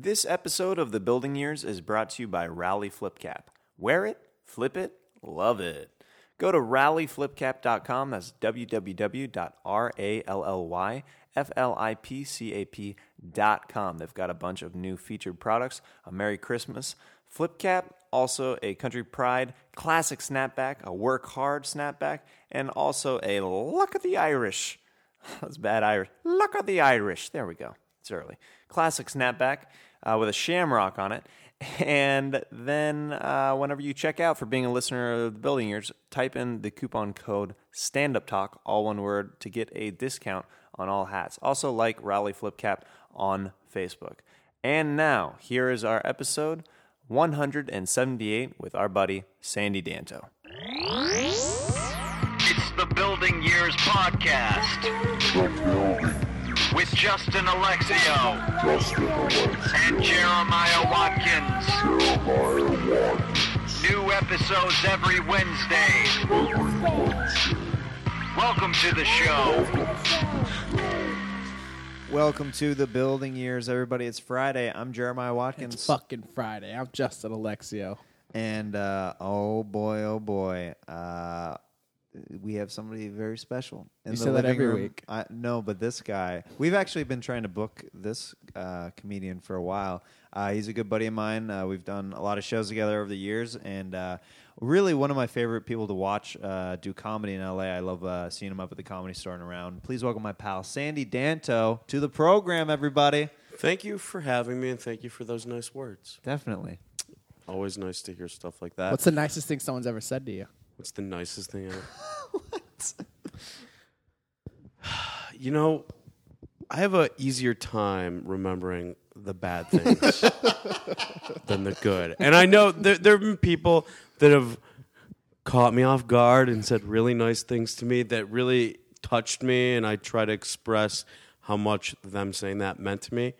This episode of The Building Years is brought to you by Rally Flip Cap. Wear it, flip it, love it. Go to rallyflipcap.com. That's www.rallyflipcap.com. They've got a bunch of new featured products. A Merry Christmas flip cap, also a Country Pride classic snapback, a Work Hard snapback, and also a Luck of the Irish. That's bad Irish. Luck of the Irish. There we go. It's early. Classic snapback uh, with a shamrock on it. And then, uh, whenever you check out for being a listener of the Building Years, type in the coupon code Stand Up Talk, all one word, to get a discount on all hats. Also, like Rally Flip Cap on Facebook. And now, here is our episode 178 with our buddy Sandy Danto. It's the Building Years Podcast with Justin Alexio Justin Alex, and Jeremiah Watkins. Jeremiah Watkins, New episodes every Wednesday. every Wednesday. Welcome to the show. Welcome to the Building Years, everybody. It's Friday. I'm Jeremiah Watkins. It's fucking Friday. I'm Justin Alexio. And uh, oh boy, oh boy, uh, we have somebody very special in You the say that living every room. week. I, no, but this guy, we've actually been trying to book this uh, comedian for a while. Uh, he's a good buddy of mine. Uh, we've done a lot of shows together over the years, and uh, really one of my favorite people to watch uh, do comedy in LA. I love uh, seeing him up at the comedy store and around. Please welcome my pal Sandy Danto to the program, everybody. Thank you for having me, and thank you for those nice words. Definitely. Always nice to hear stuff like that. What's the nicest thing someone's ever said to you? What's the nicest thing ever? you know, I have a easier time remembering the bad things than the good. And I know there there have been people that have caught me off guard and said really nice things to me that really touched me and I try to express how much them saying that meant to me.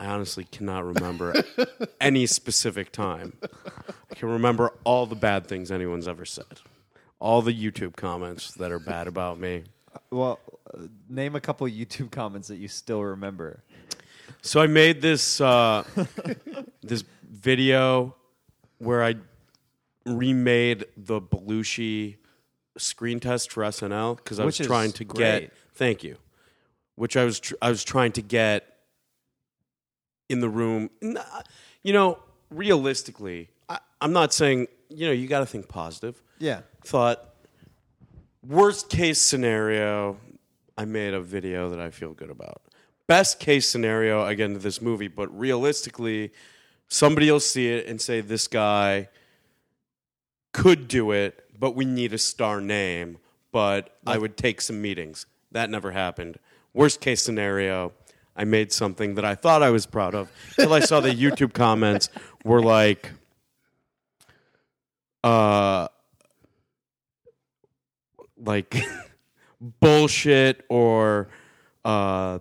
I honestly cannot remember any specific time. I can remember all the bad things anyone's ever said. All the YouTube comments that are bad about me. Well, uh, name a couple YouTube comments that you still remember. So I made this uh, this video where I remade the Belushi screen test for SNL because I was Which is trying to great. get. Thank you. Which I was tr- I was trying to get in the room. Uh, you know, realistically, I, I'm not saying you know you got to think positive. Yeah. Thought worst case scenario, I made a video that I feel good about. Best case scenario, I get into this movie, but realistically, somebody will see it and say, this guy could do it, but we need a star name, but I would take some meetings. That never happened. Worst case scenario, I made something that I thought I was proud of until I saw the YouTube comments were like, uh, like bullshit or uh,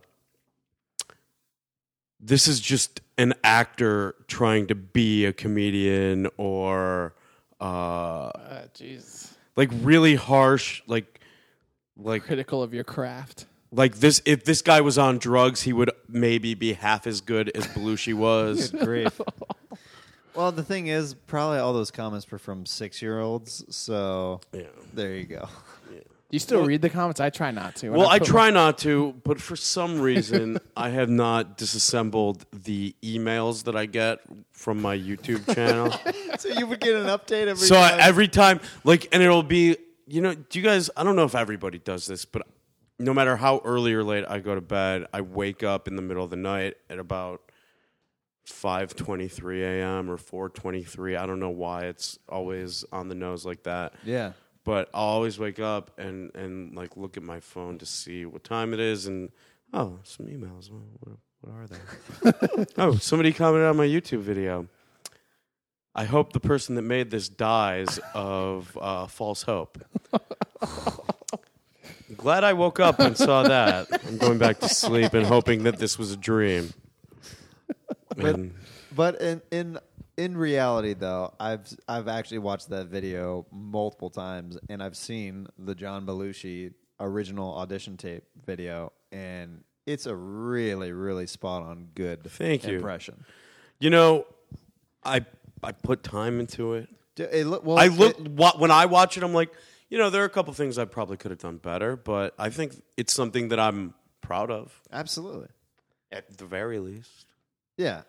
this is just an actor trying to be a comedian or uh, Jeez. like really harsh like like Critical of your craft. Like this if this guy was on drugs he would maybe be half as good as Belushi was Grief. well, the thing is, probably all those comments were from six-year-olds. So yeah. there you go. Do you still read the comments? I try not to. When Well, I put try not to, but for some reason, I have not disassembled the emails that I get from my YouTube channel. so you would get an update every. so I, every time, like, and it'll be, you know, do you guys? I don't know if everybody does this, but no matter how early or late I go to bed, I wake up in the middle of the night at about five twenty-three a.m. or four twenty-three. I don't know why it's always on the nose like that yeah. but I'll always wake up and, and like look at my phone to see what time it is and oh some emails what, what, what are they oh somebody commented on my YouTube video I hope the person that made this dies of uh, false hope glad I woke up and saw that I'm going back to sleep and hoping that this was a dream and But in in in reality, though, I've I've actually watched that video multiple times, and I've seen the John Belushi original audition tape video, and it's a really, really spot on good Thank you. impression. You know, I I put time into it. D- it look- well, I look it- wa- when I watch it. I'm like, you know, there are a couple things I probably could have done better, but I think it's something that I'm proud of absolutely. at the very least. Yeah.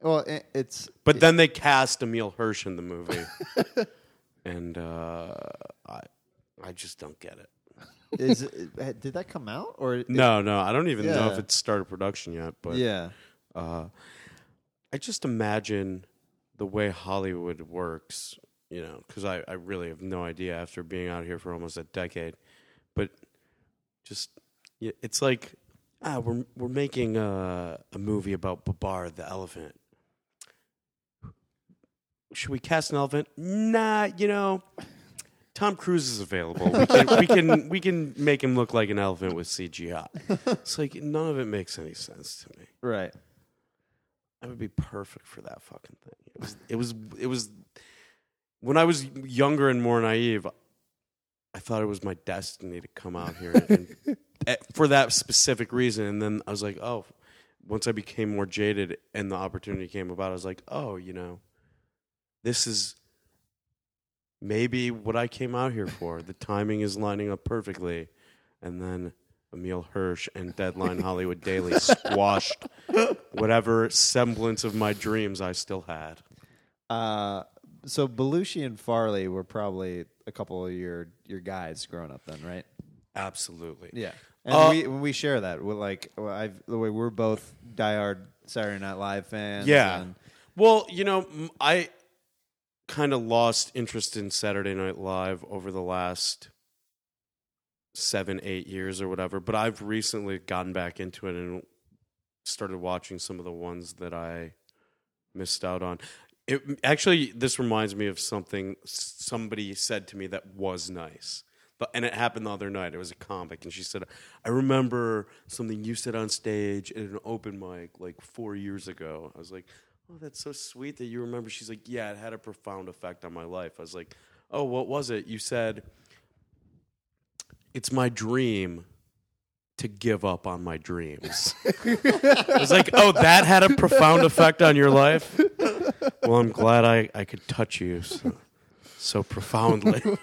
Well, it, it's But then they cast Emile Hirsch in the movie, and uh, I I just don't get it. is it, did that come out or No, no, I don't even know if Yeah. it's started production yet. But yeah. uh, I just imagine the way Hollywood works, you know, because I, I really have no idea after being out here for almost a decade. But just, it's like, ah, we're, we're making a, a movie about Babar the elephant. Should we cast an elephant? Nah, you know, Tom Cruise is available. We can, we can we can make him look like an elephant with CGI. It's like none of it makes any sense to me. Right. That would be perfect for that fucking thing. It was, it was, it was. When I was younger and more naive, I thought it was my destiny to come out here and, eh, for that specific reason. And then I was like, oh, once I became more jaded and the opportunity came about, I was like, oh, you know, this is maybe what I came out here for. The timing is lining up perfectly, and then. Emile Hirsch and Deadline Hollywood Daily squashed whatever semblance of my dreams I still had. Uh, so Belushi and Farley were probably a couple of your your guys growing up then, right? Absolutely. Yeah. And Uh, we we share that, we're like I've, the way we're both diehard Saturday Night Live fans. Yeah. and- Well, you know, I kind of lost interest in Saturday Night Live over the last seven, eight years or whatever. But I've recently gotten back into it and started watching some of the ones that I missed out on. It actually, this reminds me of something somebody said to me that was nice. But, and it happened the other night. It was a comic, and she said, "I remember something you said on stage at an open mic like four years ago." I was like, "Oh, that's so sweet that you remember." She's like, "Yeah, it had a profound effect on my life." I was like, "Oh, what was it?" You said, "It's my dream to give up on my dreams." I was like, "Oh, that had a profound effect on your life." Well, I'm glad I, I could touch you so, so profoundly.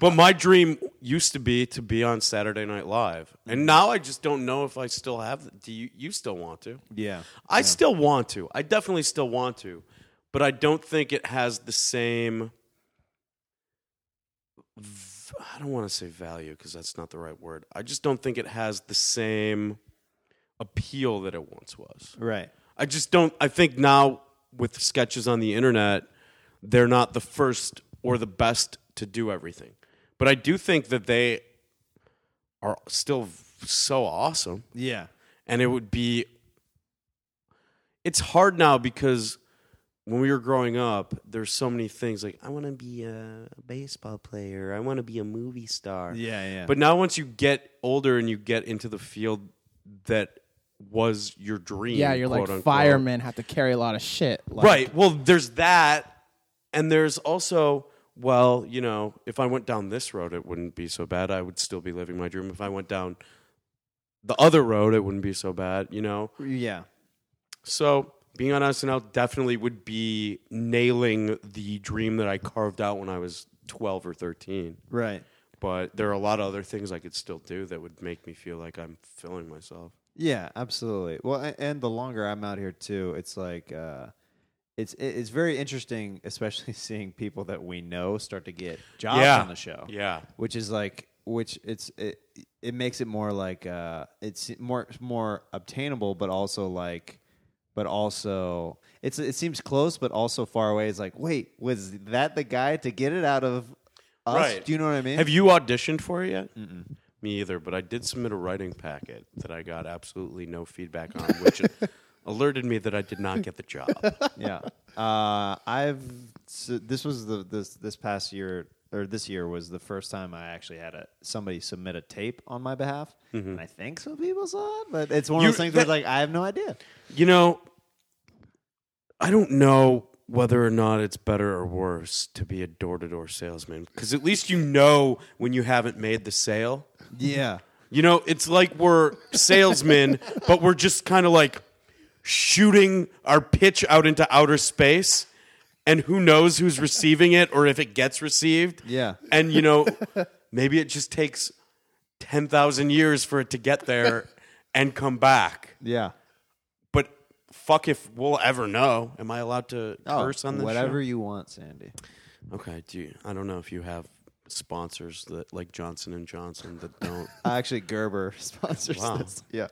but my dream used to be to be on Saturday Night Live, and now I just don't know if I still have. Do you? You still want to? yeah. I still want to. I definitely still want to, but I don't think it has the same. I don't want to say value because that's not the right word. I just don't think it has the same appeal that it once was. Right. I just don't. I think now with sketches on the internet, they're not the first or the best to do everything. But I do think that they are still so awesome Yeah. and it would be it's hard now because when we were growing up there's so many things like i want to be a baseball player i want to be a movie star Yeah. Yeah. but now once you get older and you get into the field that was your dream Yeah, you're like unquote. firemen have to carry a lot of shit. Like, right well there's that and there's also well you know if i went down this road it wouldn't be so bad i would still be living my dream if i went down the other road it wouldn't be so bad you know yeah. so being on SNL definitely would be nailing the dream that I carved out when I was 12 or 13. Right. But there are a lot of other things I could still do that would make me feel like I'm filling myself. Yeah, absolutely. Well, and the longer I'm out here too, it's like uh, it's it's very interesting, especially seeing people that we know start to get jobs Yeah. on the show. Yeah. which is like which it's it it makes it more like uh it's more more obtainable, but also like but also it's it seems close, but also far away. It's like wait, was that the guy to get it out of us? Right. Do you know what I mean? Have you auditioned for it yet? Me either, but I did submit a writing packet that I got absolutely no feedback on, which alerted me that I did not get the job. yeah. Uh, I've so this was the this this past year or this year was the first time I actually had a somebody submit a tape on my behalf, and I think some people saw it, but it's one Mm-hmm. You- of those things where that- like I have no idea. You know, I don't know whether or not it's better or worse to be a door to door salesman because at least you know when you haven't made the sale. Yeah. You know, it's like we're salesmen, but we're just kind of like shooting our pitch out into outer space. And who knows who's receiving it or if it gets received. Yeah. And, you know, maybe it just takes 10,000 years for it to get there and come back. Yeah. But fuck if we'll ever know. Am I allowed to oh, curse on this Oh, whatever show? you want, Sandy. Okay, do you, I don't know if you have sponsors that like Johnson and Johnson that don't. Actually, Gerber sponsors Wow. this. Yeah.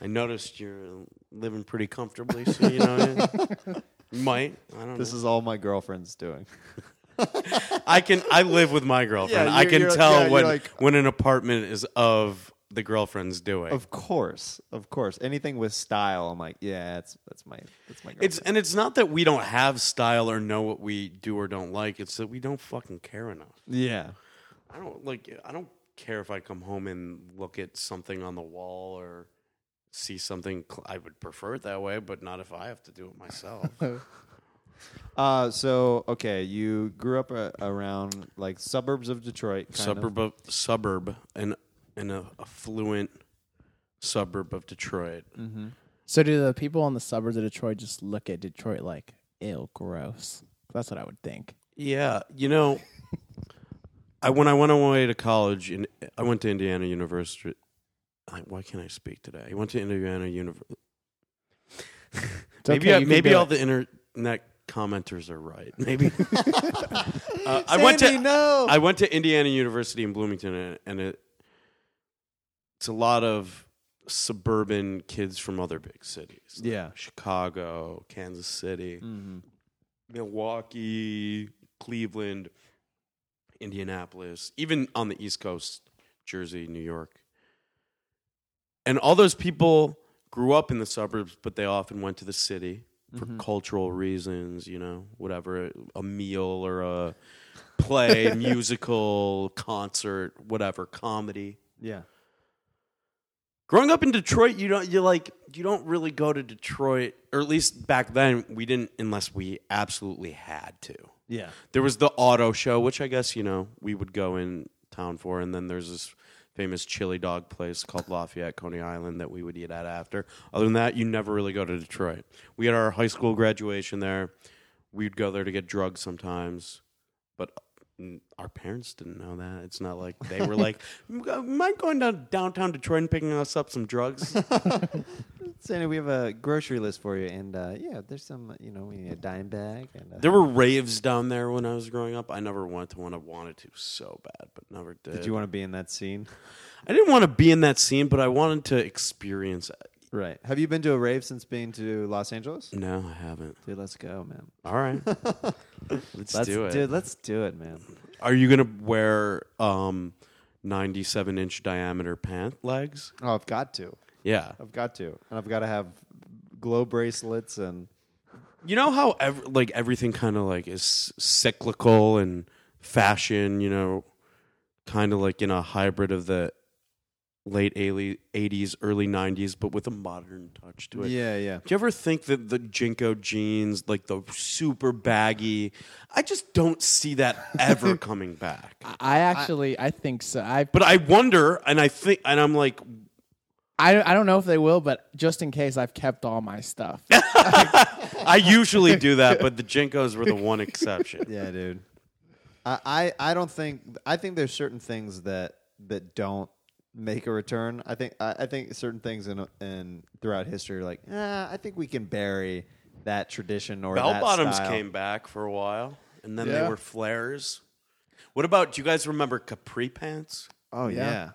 I noticed you're living pretty comfortably, so you know might. I don't This know. is all my girlfriend's doing. I can. I live with my girlfriend. Yeah, I you're- can you're- tell yeah, you're when like- when an apartment is of the girlfriend's doing. Of course, of course. Anything with style, I'm like, yeah, that's that's my that's my. it's Girlfriend. and it's not that we don't have style or know what we do or don't like. It's that we don't fucking care enough. yeah. I don't like. I don't care if I come home and look at something on the wall or see something. Cl- I would prefer it that way, but not if I have to do it myself. Uh, so okay, you grew up uh, around like suburbs of Detroit, kind suburb of, suburb and an affluent suburb of Detroit. So do the people in the suburbs of Detroit just look at Detroit like, ill gross? That's what I would think. Yeah, you know, I when I went away to college, and I went to Indiana University. I, why can't I speak today? I went to Indiana University. maybe okay, I- maybe all it. the internet commenters are right. Maybe uh, I went to no. I went to Indiana University in Bloomington, and, and it it's a lot of suburban kids from other big cities. like Yeah. Chicago, Kansas City, Mm-hmm. Milwaukee, Cleveland, Indianapolis, even on the East Coast, Jersey, New York. And all those people grew up in the suburbs, but they often went to the city for mm-hmm. cultural reasons, you know, whatever, a meal or a play, musical, concert, whatever, comedy. yeah. Growing up in Detroit, you don't you like you don't really go to Detroit, or at least back then we didn't unless we absolutely had to. Yeah. There was the auto show, which I guess you know we would go in town for, and then there's this famous chili dog place called Lafayette, Coney Island that we would eat at after. Other than that, you never really go to Detroit. We had our high school graduation there. We'd go there to get drugs sometimes, but our parents didn't know that. It's not like they were like, "Mind going down downtown Detroit and picking us up some drugs?" Sandy, we have a grocery list for you, and uh, yeah, there's some. You know, we need a dime bag, and uh, there were raves down there when I was growing up. I never went to one. I wanted to so bad, but never did. did you want to be in that scene? I didn't want to be in that scene, but I wanted to experience it. Right. Have you been to a rave since being to Los Angeles? No, I haven't. Dude, let's go, man. All right, let's, Let's do it. Dude, let's do it, man. Are you gonna wear um, ninety-seven inch diameter pant legs? Oh, I've got to. Yeah. I've got to, and I've got to have glow bracelets and You know how ev- like everything kind of like is cyclical and fashion. You know, kind of like in a hybrid of the late eighties, early nineties, but with a modern touch to it. yeah, yeah. Do you ever think that the JNCO jeans, like the super baggy, I just don't see that ever coming back. I actually, I, think so. I, But I wonder, and I think, and I'm like, I, I don't know if they will, but just in case, I've kept all my stuff. I usually do that, but the JNCOs were the one exception. Yeah, dude. I, I I don't think I think there's certain things that that don't make a return. I think I, I think certain things in in throughout history are like, eh, I think we can bury that tradition or Bell that bottoms style. came back for a while, and then they Yeah. were flares. What about? Do you guys remember capri pants? Oh yeah. Yeah.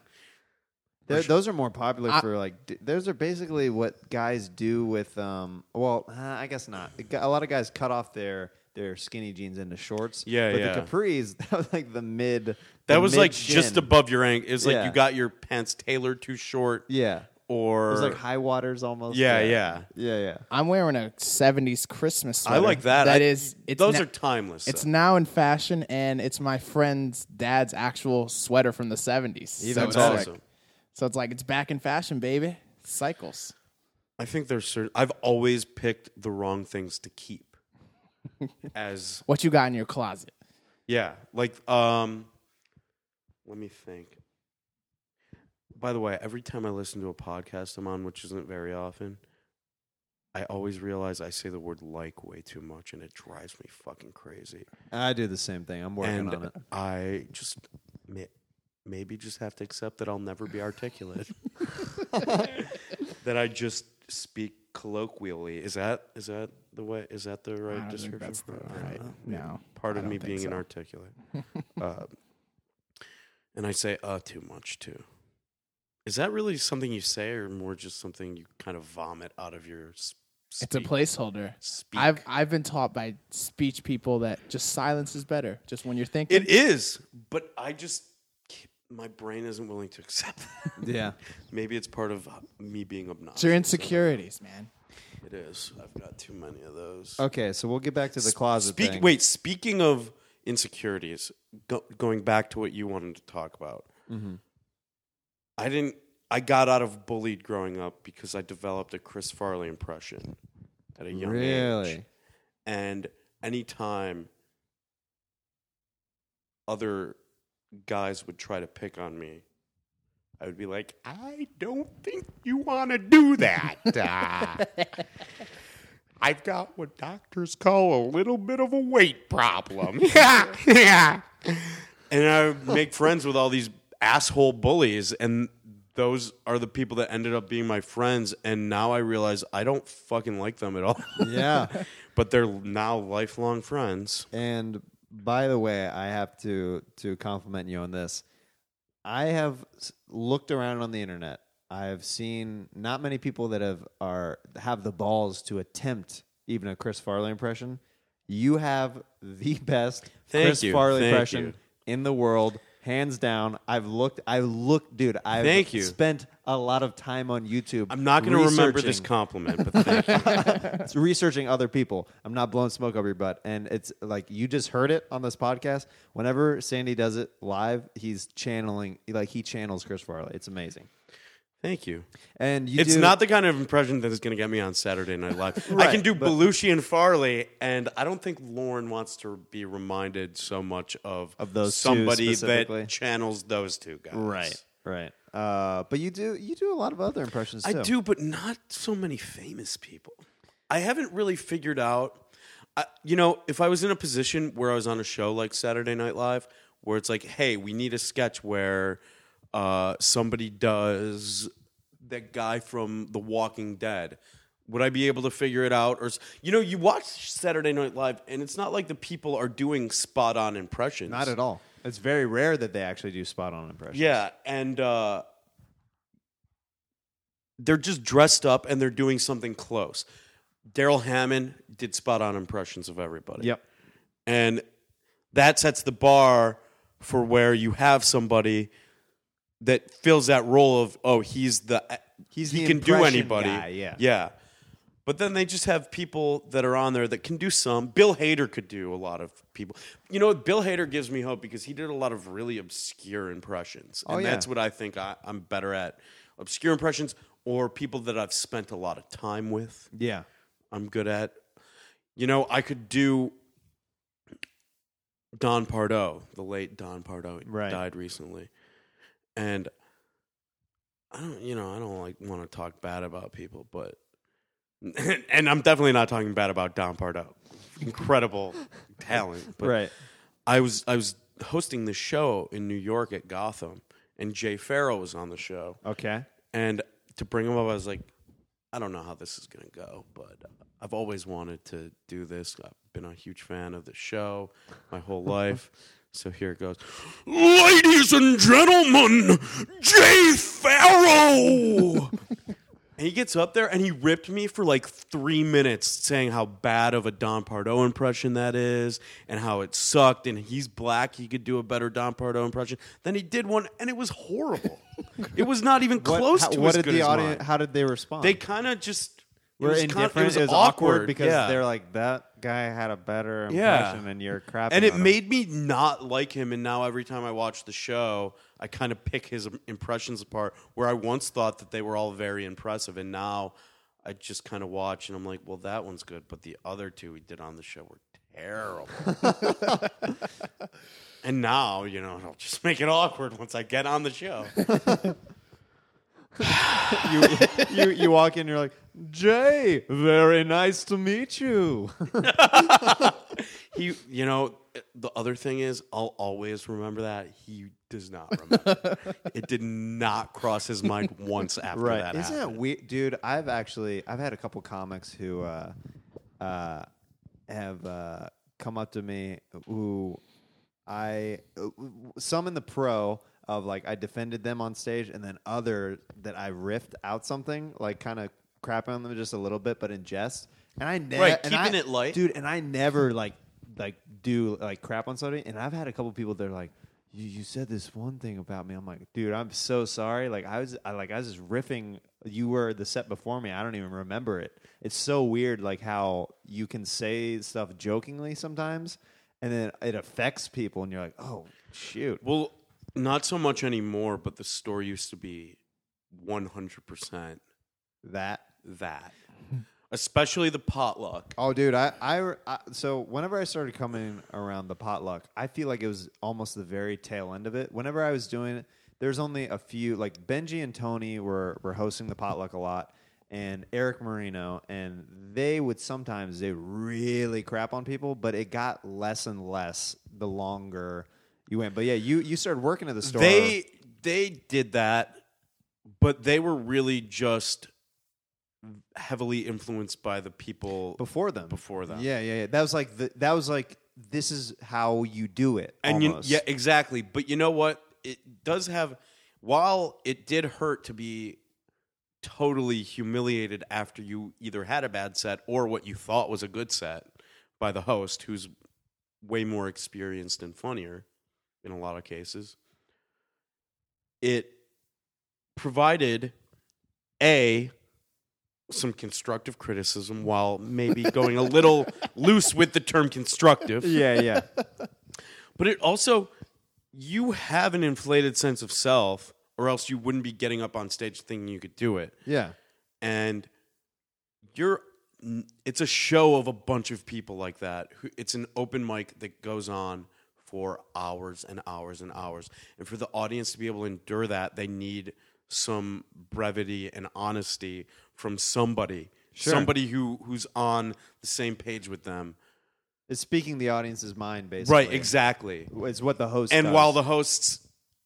They're- those are more popular I- for like. d- Those are basically what guys do with. Um. Well, uh, I guess not. A lot of guys cut off their their skinny jeans into shorts. Yeah, but yeah. the capris that was like the mid. That the was like mid-shin. just above your ankle. It was like Yeah. you got your pants tailored too short, Yeah. or It was like high waters almost. Yeah, yeah, yeah. yeah. I'm wearing a '70s Christmas Sweater I like that. That I- is, it's those na- are timeless. It's though. now in fashion, and it's my friend's dad's actual sweater from the '70s. Even so That's it's awesome. Like, so it's like it's back in fashion, baby. Cycles. I think there's certain. I've always picked the wrong things to keep. As What you got in your closet? yeah, like um, let me think. by the way, every time I listen to a podcast I'm on, which isn't very often, I always realize I say the word like way too much and it drives me fucking crazy. I do the same thing. I'm working and on it. I just may, maybe just have to accept that I'll never be articulate. that I just speak colloquially. Is that is that the way? Is that the I right don't think description? that's the for it? right. No. Part I of don't me think being so. inarticulate. uh, and I say uh too much too. Is that really something you say, or more just something you kind of vomit out of your? s- It's a speak- placeholder. Speak. I've I've been taught by speech people that just silence is better. Just when you're thinking. It is, but I just my brain isn't willing to accept that. Yeah. Maybe it's part of me being obnoxious. It's your insecurities, man. It is. I've got too many of those. Okay, so we'll get back to the closet Speak, thing. Wait, speaking of insecurities, go, going back to what you wanted to talk about, Mm-hmm. I didn't. I got out of bullied growing up because I developed a Chris Farley impression at a young age. Really? And anytime other guys would try to pick on me, I would be like, I don't think you want to do that. Uh, I've got what doctors call a little bit of a weight problem. yeah, yeah. And I would make friends with all these asshole bullies, and those are the people that ended up being my friends. And now I realize I don't fucking like them at all. Yeah. but they're now lifelong friends. And by the way, I have to to compliment you on this. I have looked around on the internet. I have seen not many people that have are have the balls to attempt even a Chris Farley impression. You have the best Thank Chris you. Farley Thank impression you. in the world, hands down. I've looked. I looked, dude. I've Thank you. spent a lot of time on YouTube. I'm not going to remember this researching- compliment, but thank you. it's researching other people. I'm not blowing smoke up your butt. And it's like you just heard it on this podcast. Whenever Sandy does it live, he's channeling like he channels Chris Farley. It's amazing. Thank you. And you it's do- not the kind of impression that is going to get me on Saturday Night Live. I can do but- Belushi and Farley, and I don't think Lorne wants to be reminded so much of, Of those somebody that channels those two guys. right, right. Uh, but you do you do a lot of other impressions I do, but not so many famous people. I haven't really figured out. I, you know, if I was in a position where I was on a show like Saturday Night Live, where it's like, hey, we need a sketch where uh, somebody does that guy from The Walking Dead. Would I be able to figure it out? Or you know, you watch Saturday Night Live, and it's not like the people are doing spot on impressions. Not at all. It's very rare that they actually do spot on impressions. Yeah, and uh, they're just dressed up and they're doing something close. Darrell Hammond did spot on impressions of everybody. Yep. And that sets the bar for where you have somebody that fills that role of oh he's the He's he the can do anybody guy, yeah. yeah but then they just have people that are on there that can do some bill hader could do a lot of people you know bill hader gives me hope because he did a lot of really obscure impressions oh, and Oh, yeah. that's what i think I, i'm better at obscure impressions or people that i've spent a lot of time with Yeah. I'm good at. You know, I could do Don Pardo, the late Don Pardo, Right. died recently, and I don't, you know, I don't like want to talk bad about people, but and I'm definitely not talking bad about Don Pardo, incredible talent, but right. I was I was hosting the show in New York at Gotham, and Jay Pharoah was on the show, Okay. and to bring him up, I was like, I don't know how this is going to go, but I've always wanted to do this. I've been a huge fan of the show my whole life. So here it goes. Ladies and gentlemen, Jay Pharoah! and he gets up there and he ripped me for like three minutes saying how bad of a Don Pardo impression that is and how it sucked and he's black. He could do a better Don Pardo impression. Then he did one and it was horrible. it was not even What, close how, to what as did good the as audience? mine. How did they respond? They kind of just it were was indifferent. Kind, it was, it was awkward, because yeah. they're like that guy had a better Yeah. impression and you're crap. and it made me not like him. And now every time I watch the show, I kind of pick his impressions apart. Where I once thought that they were all very impressive, and now I just kind of watch and I'm like, well, that one's good, but the other two we did on the show were terrible. and now, you know, I'll just make it awkward once I get on the show. you, you you walk in, you're like, Jay, very nice to meet you. He, you know, the other thing is, I'll always remember that he does not remember. it did not cross his mind once after that Isn't happened. that weird, dude? I've actually I've had a couple comics who uh, uh, have uh, come up to me who I some in the pro of like I defended them on stage, and then other that I riffed out something like kind of crapping on them just a little bit, but in jest. And I never Right, keeping it light. dude. And I never like like do like crap on somebody. And I've had a couple people that are like. You, you said this one thing about me. I'm like, dude, I'm so sorry. Like I was, I like I was just riffing. You were the set before me. I don't even remember it. It's so weird, like how you can say stuff jokingly sometimes, and then it affects people, and you're like, oh shoot. Well, not so much anymore, but the store used to be 100% That that. Hmm. Especially the potluck. Oh, dude, I, I, I- so whenever I started coming around the potluck, I feel like it was almost the very tail end of it. Whenever I was doing it, there's only a few, like Benji and Tony were were hosting the potluck a lot, and Eric Marino, and they would sometimes they really crap on people, but it got less and less the longer you went. But yeah, you you started working at the store. They they did that, but they were really just heavily influenced by the people before them, Before them. yeah, yeah, yeah. That was like the, that was like this is how you do it, and you, almost. yeah, exactly. But you know what? It does have. While it did hurt to be totally humiliated after you either had a bad set or what you thought was a good set by the host, who's way more experienced and funnier in a lot of cases. It provided a some constructive criticism while maybe going a little loose with the term constructive yeah, yeah. but it also you have an inflated sense of self or else you wouldn't be getting up on stage thinking you could do it Yeah. and you're it's a show of a bunch of people like that it's an open mic that goes on for hours and hours and hours and for the audience to be able to endure that they need some brevity and honesty from somebody somebody who who's on the same page with them It's speaking the audience's mind, basically. right exactly It's what the host and does. while the hosts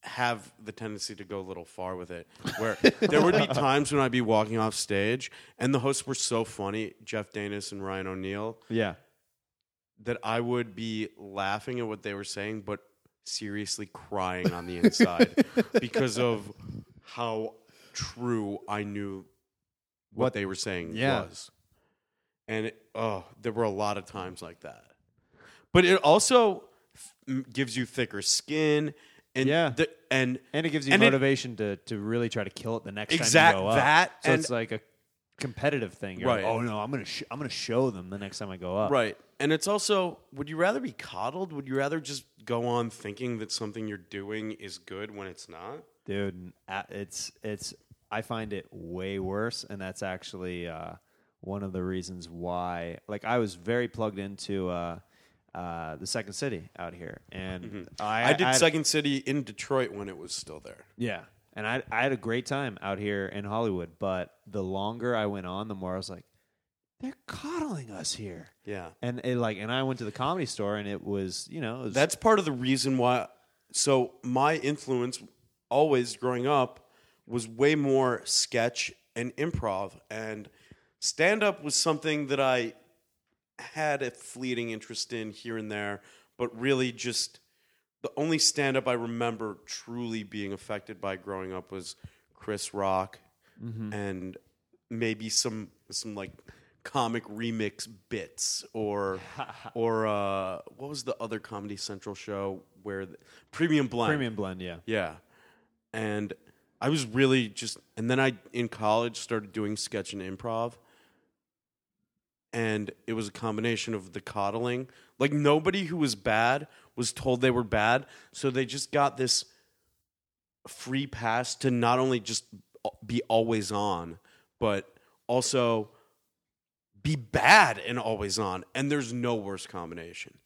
have the tendency to go a little far with it, where there would be times when I'd be walking off stage and the hosts were so funny, Jeff Danis and Ryan O'Neill, yeah, that I would be laughing at what they were saying, but seriously crying on the inside because of how true I knew what, What- they were saying Yeah. was. And it, oh, there were a lot of times like that. But it also f- gives you thicker skin and Yeah. the, and and it gives you And it- motivation to to really try to kill it the next Exact- time you go up. that so it's like a competitive thing. You're like, Right. oh no, I'm gonna sh- I'm gonna show them the next time I go up. Right. And it's also, would you rather be coddled? Would you rather just go on thinking that something you're doing is good when it's not? dude. It's it's. I find it way worse, and that's actually uh, one of the reasons why. Like, I was very plugged into uh, uh, the Second City out here, and I, Mm-hmm. I did had- Second City in Detroit when it was still there. Yeah. And I, I had a great time out here in Hollywood, but the longer I went on, the more I was like, they're coddling us here. Yeah. And it like, and I went to the comedy store, and it was, you know, it was, That's part of the reason why. So my influence, always growing up, was way more sketch and improv, and stand up was something that I had a fleeting interest in here and there, but really just the only stand up I remember truly being affected by growing up was Chris Rock and maybe some some like comic remix bits or or uh, what was the other Comedy Central show where the, Premium Blend premium blend. Yeah. yeah. And I was really just and then I in college started doing sketch and improv. And it was a combination of the coddling. Like nobody who was bad was told they were bad, so they just got this free pass to not only just be always on, but also be bad and always on. And there's no worse combination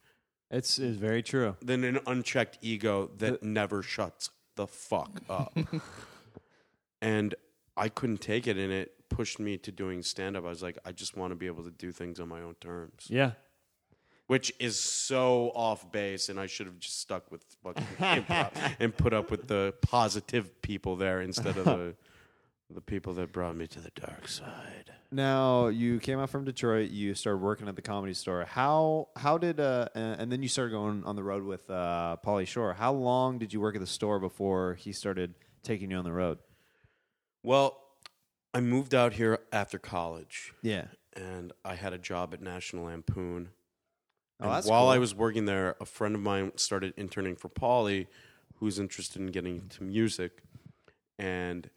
It's, it's very true. than an unchecked ego that never shuts the fuck up. and I couldn't take it, and it pushed me to doing stand up. I was like, I just want to be able to do things on my own terms, Yeah. which is so off base, and I should have just stuck with fucking improv and put up with the positive people there instead of the the people that brought me to the dark side. Now you came out from Detroit. You started working at the comedy store. How how did uh and and then you started going on the road with uh Pauly Shore. How long did you work at the store before he started taking you on the road? Well, I moved out here after college. Yeah. and I had a job at National Lampoon. Oh, And that's while cool. I was working there, a friend of mine started interning for Pauly, who's interested in getting into music, and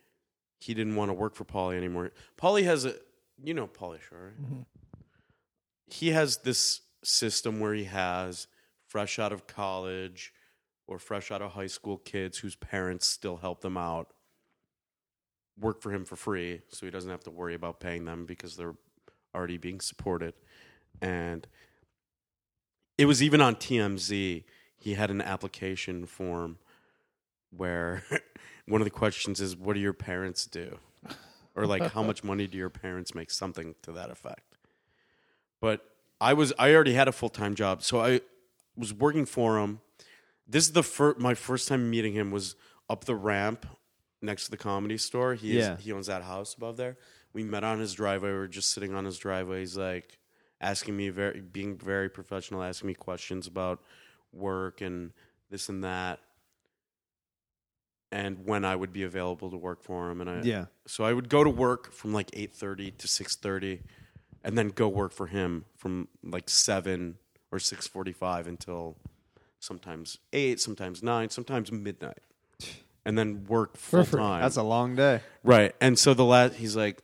he didn't want to work for Pauly anymore. Pauly has a, you know, Pauly Shore. Right? Mm-hmm. He has this system where he has fresh out of college or fresh out of high school kids whose parents still help them out work for him for free so he doesn't have to worry about paying them because they're already being supported. And it was even on TMZ he had an application form where one of the questions is what do your parents do? Or like how much money do your parents make? Something to that effect. But I was I already had a full-time job so I was working for him. This is the first my first time meeting him was up the ramp next to the comedy store. He is, Yeah. he owns that house above there. We met on his driveway. We were just sitting on his driveway. He's like asking me very being very professional, asking me questions about work and this and that. And when I would be available to work for him and I Yeah. so I would go to work from like 8:30 to 6:30 and then go work for him from like 7 or 6:45 until sometimes 8, sometimes 9, sometimes midnight. And then work full free. time. That's a long day. right. And so the last he's like,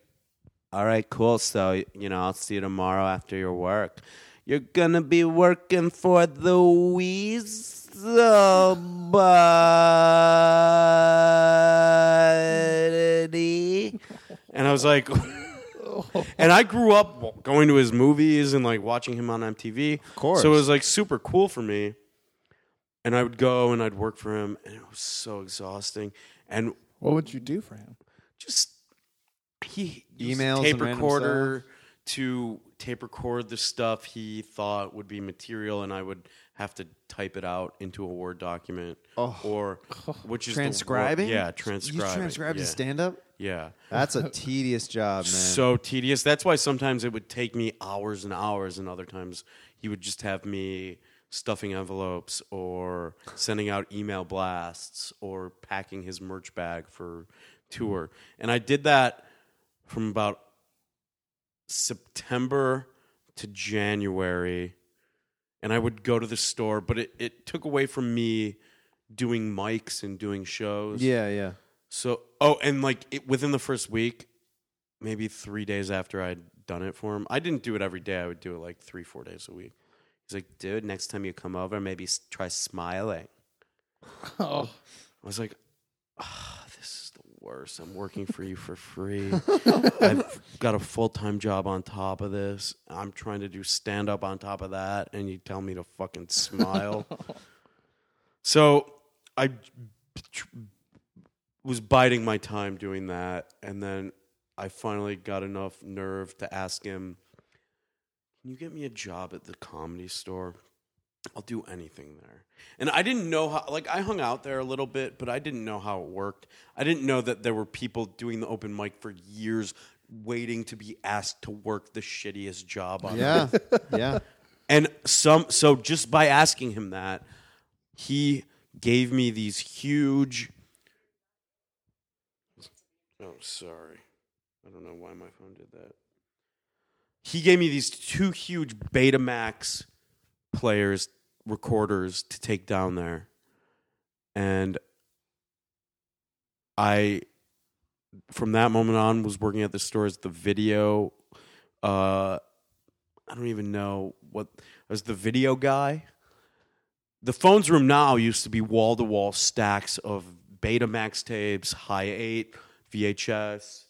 "All right, cool. So, you know, I'll see you tomorrow after your work. You're going to be working for the Weasel Buddy." And I was like, and I grew up going to his movies and like watching him on MTV. Of course. So it was like super cool for me. And I would go and I'd work for him, and it was so exhausting. And What would you do for him? just he used Emails tape and recorder to tape record the stuff he thought would be material, and I would have to type it out into a Word document, oh. or which is the wor- Transcribing? yeah, You transcribing. transcribed yeah. to stand up? Yeah. That's a tedious job, man. So tedious. That's why sometimes it would take me hours and hours, and other times he would just have me stuffing envelopes or sending out email blasts or packing his merch bag for tour. And I did that from about September to January. And I would go to the store, but it, it took away from me doing mics and doing shows. yeah, yeah. So, oh, and like it, within the first week, maybe three days after I'd done it for him, I didn't do it every day. I would do it like three, four days a week. He's like, dude, next time you come over, maybe s- try smiling. Oh, I was like, ah, this is the worst. I'm working for you for free. I've got a full time job on top of this. I'm trying to do stand up on top of that, and you tell me to fucking smile. so I was biding my time doing that, and then I finally got enough nerve to ask him, "Can you get me a job at the comedy store?" I'll do anything there. And I didn't know how, like, I hung out there a little bit, but I didn't know how it worked. I didn't know that there were people doing the open mic for years waiting to be asked to work the shittiest job on Yeah. yeah. and some so just by asking him that, he gave me these huge Oh, sorry. I don't know why my phone did that. He gave me these two huge Betamax players, recorders to take down there. And I from that moment on was working at the store as the video uh I don't even know what I was the video guy. The phones room now used to be wall to wall stacks of Betamax tapes, high eight, VHS,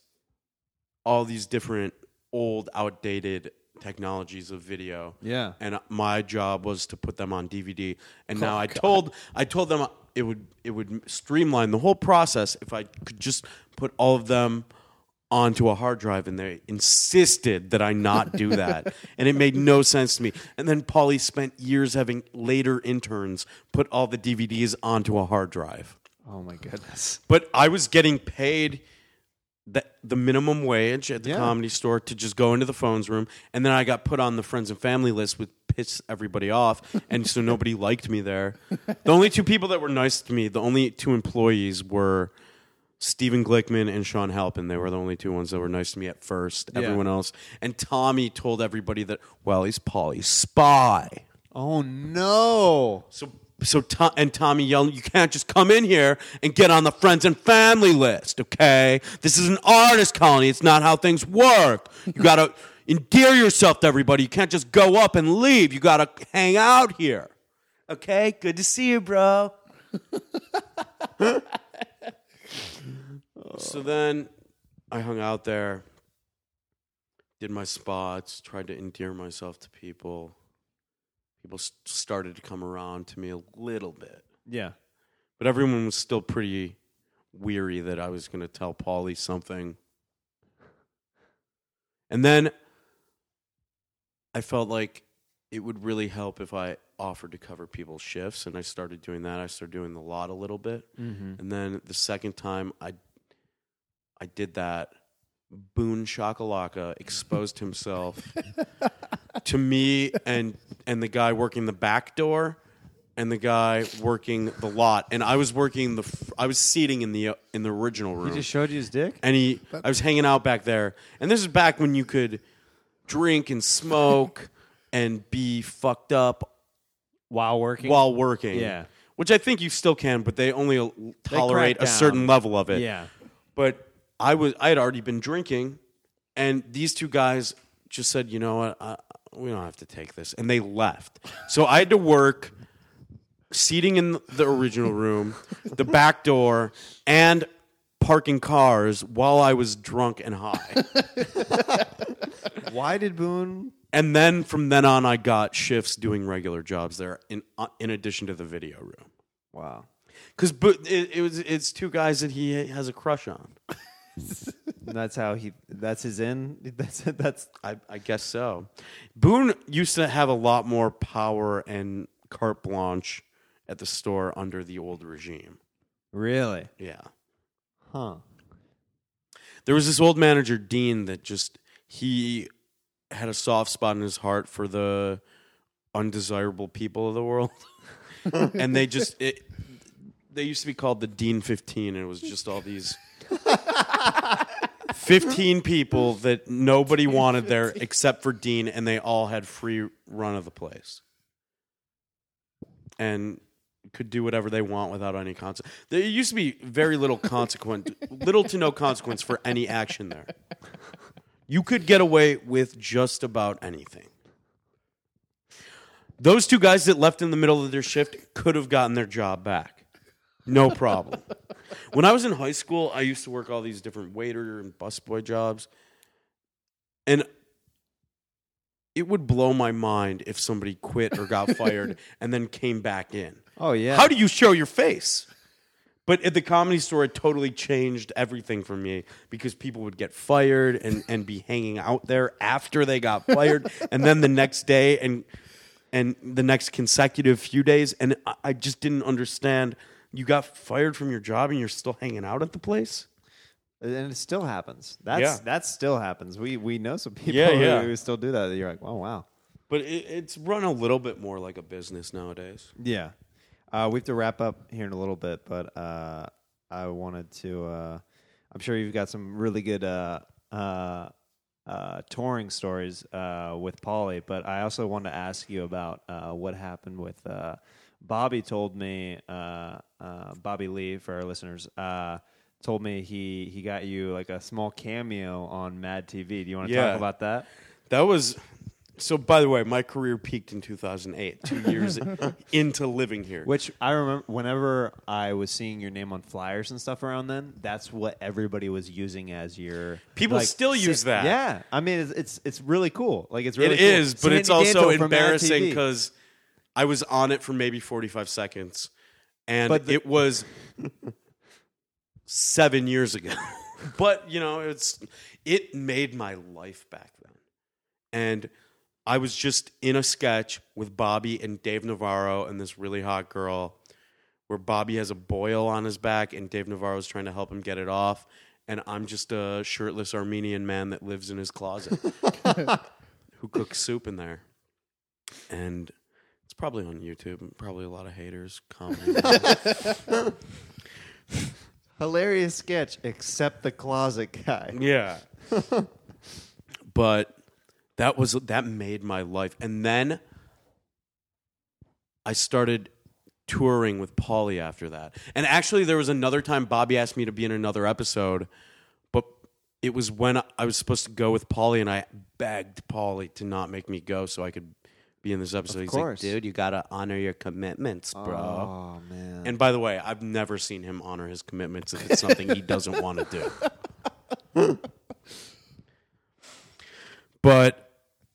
all these different old, outdated technologies of video. Yeah. And my job was to put them on DVD. And now oh, I told I told them it would it would streamline the whole process if I could just put all of them onto a hard drive, and they insisted that I not do that, and it made no sense to me. And then Pauly spent years having later interns put all the DVDs onto a hard drive. Oh my goodness. But I was getting paid the the minimum wage at the Yeah. comedy store to just go into the phones room, and then I got put on the friends and family list, which piss everybody off, and so nobody liked me there. The only two people that were nice to me, the only two employees were. Stephen Glickman and Sean Halpin, they were the only two ones that were nice to me at first. Everyone else. And Tommy told everybody that, well, he's Pauly's spy. Oh no. So, so Tom, and Tommy yelled, "You can't just come in here and get on the friends and family list, okay? This is an artist colony. It's not how things work. You gotta endear yourself to everybody. You can't just go up and leave. You gotta hang out here, okay? Good to see you, bro." so then, I hung out there, did my spots, tried to endear myself to people people started to come around to me a little bit. Yeah. But everyone was still pretty weary that I was going to tell Pauly something. And then I felt like it would really help if I offered to cover people's shifts, and I started doing that. I started doing the lot a little bit, Mm-hmm. and then the second time I I did that, Boone Shakalaka exposed himself to me and and the guy working the back door and the guy working the lot and I was working the f- I was seating in the uh, in the original room He just showed you his dick. and he I was hanging out back there and this is back when you could drink and smoke and be fucked up While working. while working Yeah. which I think you still can but they only tolerate a down. certain level of it Yeah. but I was I had already been drinking, and these two guys just said, you know what, I, we don't have to take this, and they left. So I had to work seating in the original room, the back door, and parking cars while I was drunk and high. Why did Boone? and then from then on, I got shifts doing regular jobs there in uh, in addition to the video room. Wow. Because but it, it was it's two guys that he has a crush on. That's how he. That's his in. That's that's. I, I guess so. Boone used to have a lot more power and carte blanche at the store under the old regime. Really? Yeah. Huh. There was this old manager, Dean, that just, he had a soft spot in his heart for the undesirable people of the world. and they just, it, they used to be called the Dean 15, and it was just all these 15 people that nobody wanted there except for Dean, and they all had free run of the place. And could do whatever they want without any consequence. There used to be very little consequence, little to no consequence for any action there. You could get away with just about anything. Those two guys that left in the middle of their shift could have gotten their job back. No problem. when I was in high school, I used to work all these different waiter and busboy jobs. And it would blow my mind if somebody quit or got fired and then came back in. Oh yeah. How do you show your face? But at the comedy store, it totally changed everything for me because people would get fired and, and be hanging out there after they got fired, and then the next day and and the next consecutive few days, and I, I just didn't understand. You got fired from your job and you're still hanging out at the place. and it still happens. That's Yeah. that still happens. We we know some people Yeah, yeah. who still do that. You're like, oh wow. But it, it's run a little bit more like a business nowadays. Yeah. Uh, we have to wrap up here in a little bit, but uh, I wanted to. Uh, I'm sure you've got some really good uh, uh, uh, touring stories uh, with Pauly, but I also wanted to ask you about uh, what happened with. Bobby told me, uh, uh, Bobby Lee, for our listeners, uh, told me he he got you like a small cameo on Mad TV. Do you want to Yeah. talk about that? That was so. By the way, my career peaked in 2008, two years into living here. Which I remember whenever I was seeing your name on flyers and stuff around then, that's what everybody was using as your People still use that. Yeah, I mean it's it's, it's really cool. Like it's It really is, cool. but it's also Danto from Mad embarrassing TV. because I was on it for maybe 45 seconds, and the- it was seven years ago. but you know, it's it made my life back then, and I was just in a sketch with Bobby and Dave Navarro and this really hot girl, where Bobby has a boil on his back and Dave Navarro is trying to help him get it off, and I'm just a shirtless Armenian man that lives in his closet, who cooks soup in there, and. Probably on YouTube. Probably a lot of haters commenting. Hilarious sketch, except the closet guy. Yeah. but that was that made my life. And then I started touring with Pauly after that. And actually there was another time Bobby asked me to be in another episode, but it was when I was supposed to go with Pauly and I begged Pauly to not make me go so I could be in this episode. He's course. like, dude, you gotta honor your commitments, bro. Oh man. And by the way, I've never seen him honor his commitments if it's something he doesn't want to do. but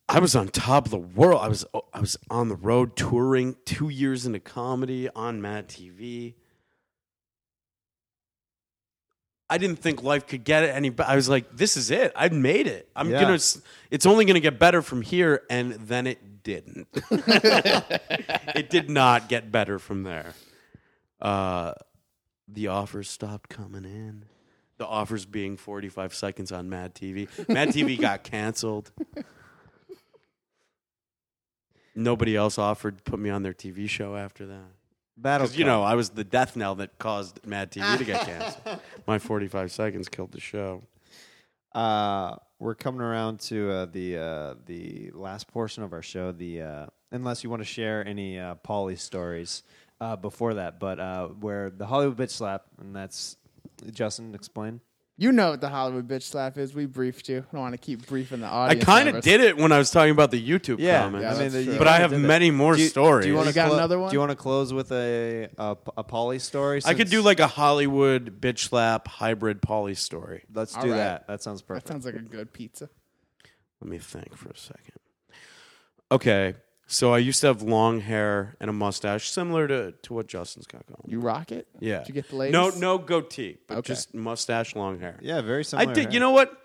I was on top of the world. I was I was on the road touring, two years into comedy on Mad TV. I didn't think life could get any better. I was like, "This is it. I've made it. I'm Yeah. gonna. It's only gonna get better from here." And then it didn't. it did not get better from there. Uh, the offers stopped coming in. The offers being 45 seconds on Mad TV. Mad TV got canceled. Nobody else offered to put me on their TV show after that. Because, you know, I was the death knell that caused Mad TV to get canceled. My 45 seconds killed the show. Uh, we're coming around to uh, the uh, the last portion of our show. The uh, unless you want to share any uh, Pauly stories uh, before that, but uh, where the Hollywood bitch slap, and that's Justin explain. You know what the Hollywood bitch slap is. We briefed you. I don't want to keep briefing the audio. I audience. kind of members. did it when I was talking about the YouTube Yeah, comments. Yeah, I mean, that's the, true. but I have many more do you, stories. Do you want You to got another one? Do you want to close with a a, a Pauly story? I could do since- like a Hollywood bitch slap hybrid Pauly story. Let's All do right. that. That sounds perfect. That perfect. sounds like a good pizza. Let me think for a second. Okay, so I used to have long hair and a mustache, similar to, to what Justin's got going. You rock it? Yeah. Did you get the ladies? No, no goatee, but Okay. just mustache, long hair. yeah, very similar. I similar. did. hair. You know what?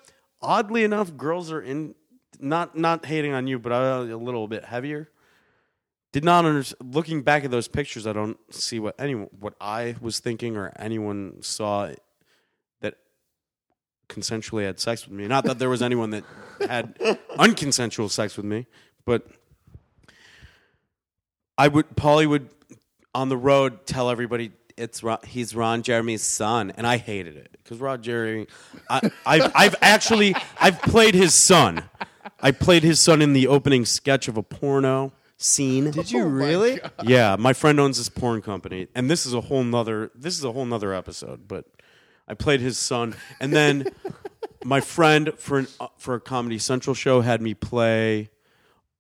Oddly enough, girls are in. Not not hating on you, but I a little bit heavier. Did not understand. Looking back at those pictures, I don't see what anyone, what I was thinking, or anyone saw that consensually had sex with me. Not that there was anyone that had unconsensual sex with me, but I would. Pauly would on the road tell everybody it's Ron, he's Ron Jeremy's son, and I hated it because Ron Jeremy. I, I've I've actually I've played his son. I played his son in the opening sketch of a porno scene. Did you really? Yeah, my friend owns this porn company, and this is a whole nother. This is a whole nother episode. But I played his son, and then my friend for an, uh, for a Comedy Central show had me play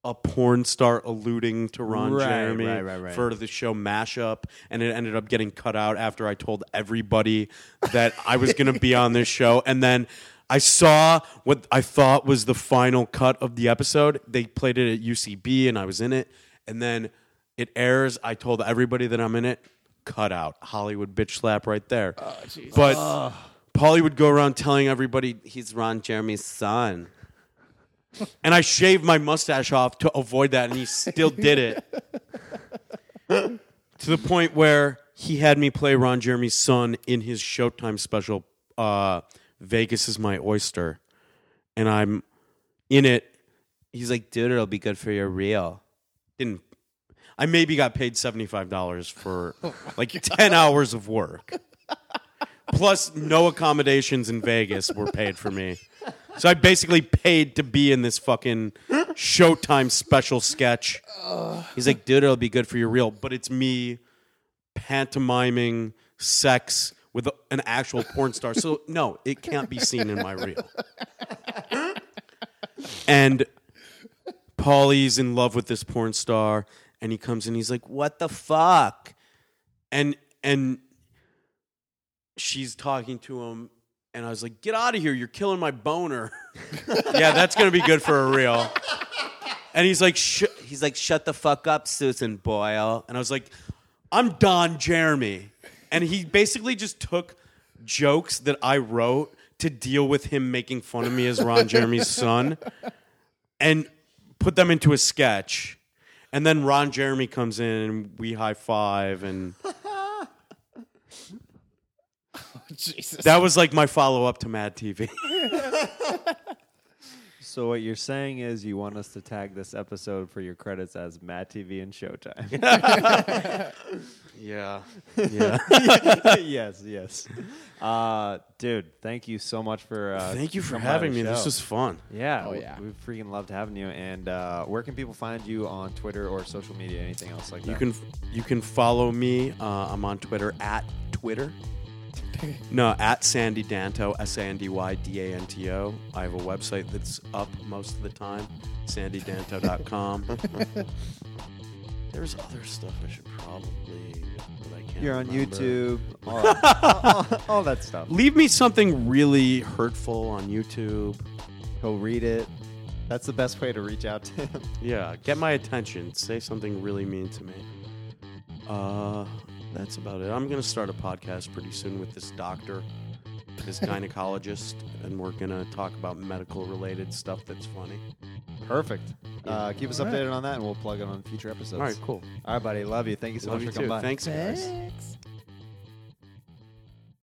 a porn star alluding to Ron Right, Jeremy right, right, right. for the show mashup, and it ended up getting cut out after I told everybody that I was going to be on this show, and then. I saw what I thought was the final cut of the episode. They played it at UCB and I was in it. And then it airs. I told everybody that I'm in it. Cut out. Hollywood bitch slap right there. Oh, but Pauly would go around telling everybody he's Ron Jeremy's son. And I shaved my mustache off to avoid that, and he still did it. to the point where he had me play Ron Jeremy's son in his Showtime special, uh, Vegas is My Oyster. And I'm in it. He's like, dude, it'll be good for your reel. Didn't I maybe got paid seventy five dollars for like ten hours of work. Plus no accommodations in Vegas were paid for me. So I basically paid to be in this fucking Showtime special sketch. He's like, dude, it'll be good for your reel. But it's me pantomiming sex with an actual porn star. So no, it can't be seen in my reel. And Pauly's in love with this porn star, and he comes in. He's like, "What the fuck?" And and she's talking to him, and I was like, "Get out of here! You're killing my boner." yeah, that's gonna be good for a reel. And he's like, Sh-, he's like, "Shut the fuck up, Susan Boyle." And I was like, "I'm Don Jeremy," and he basically just took jokes that I wrote to deal with him making fun of me as Ron Jeremy's son and put them into a sketch. And then Ron Jeremy comes in and we high five and Jesus. that was like my follow up to Mad TV. So what you're saying is you want us to tag this episode for your credits as Mad TV and Showtime. yeah. Yeah. yes, yes. Uh, dude, thank you so much for uh, Thank you for having the me. This was fun. yeah. Oh, we- yeah. we freaking loved having you. And uh, where can people find you on Twitter or social media? Anything else like that? You can you can follow me. Uh, I'm on Twitter at Twitter. No, at Sandy Danto, S A N D Y D A N T O. I have a website that's up most of the time, sandydanto.com. There's other stuff I should probably, but I can't. You're on remember. YouTube. All, that- all- all that stuff. Leave me something really hurtful on YouTube. He'll read it. That's the best way to reach out to him. Yeah, get my attention. Say something really mean to me. Uh, that's about it. I'm gonna start a podcast pretty soon with this doctor, this gynecologist, and we're gonna talk about medical related stuff that's funny. Perfect. Uh, keep us All right. updated on that, and we'll plug it on future episodes. All right, cool. All right, buddy. Love you. Thank you so Love much you for coming by. Thanks, guys. Thanks.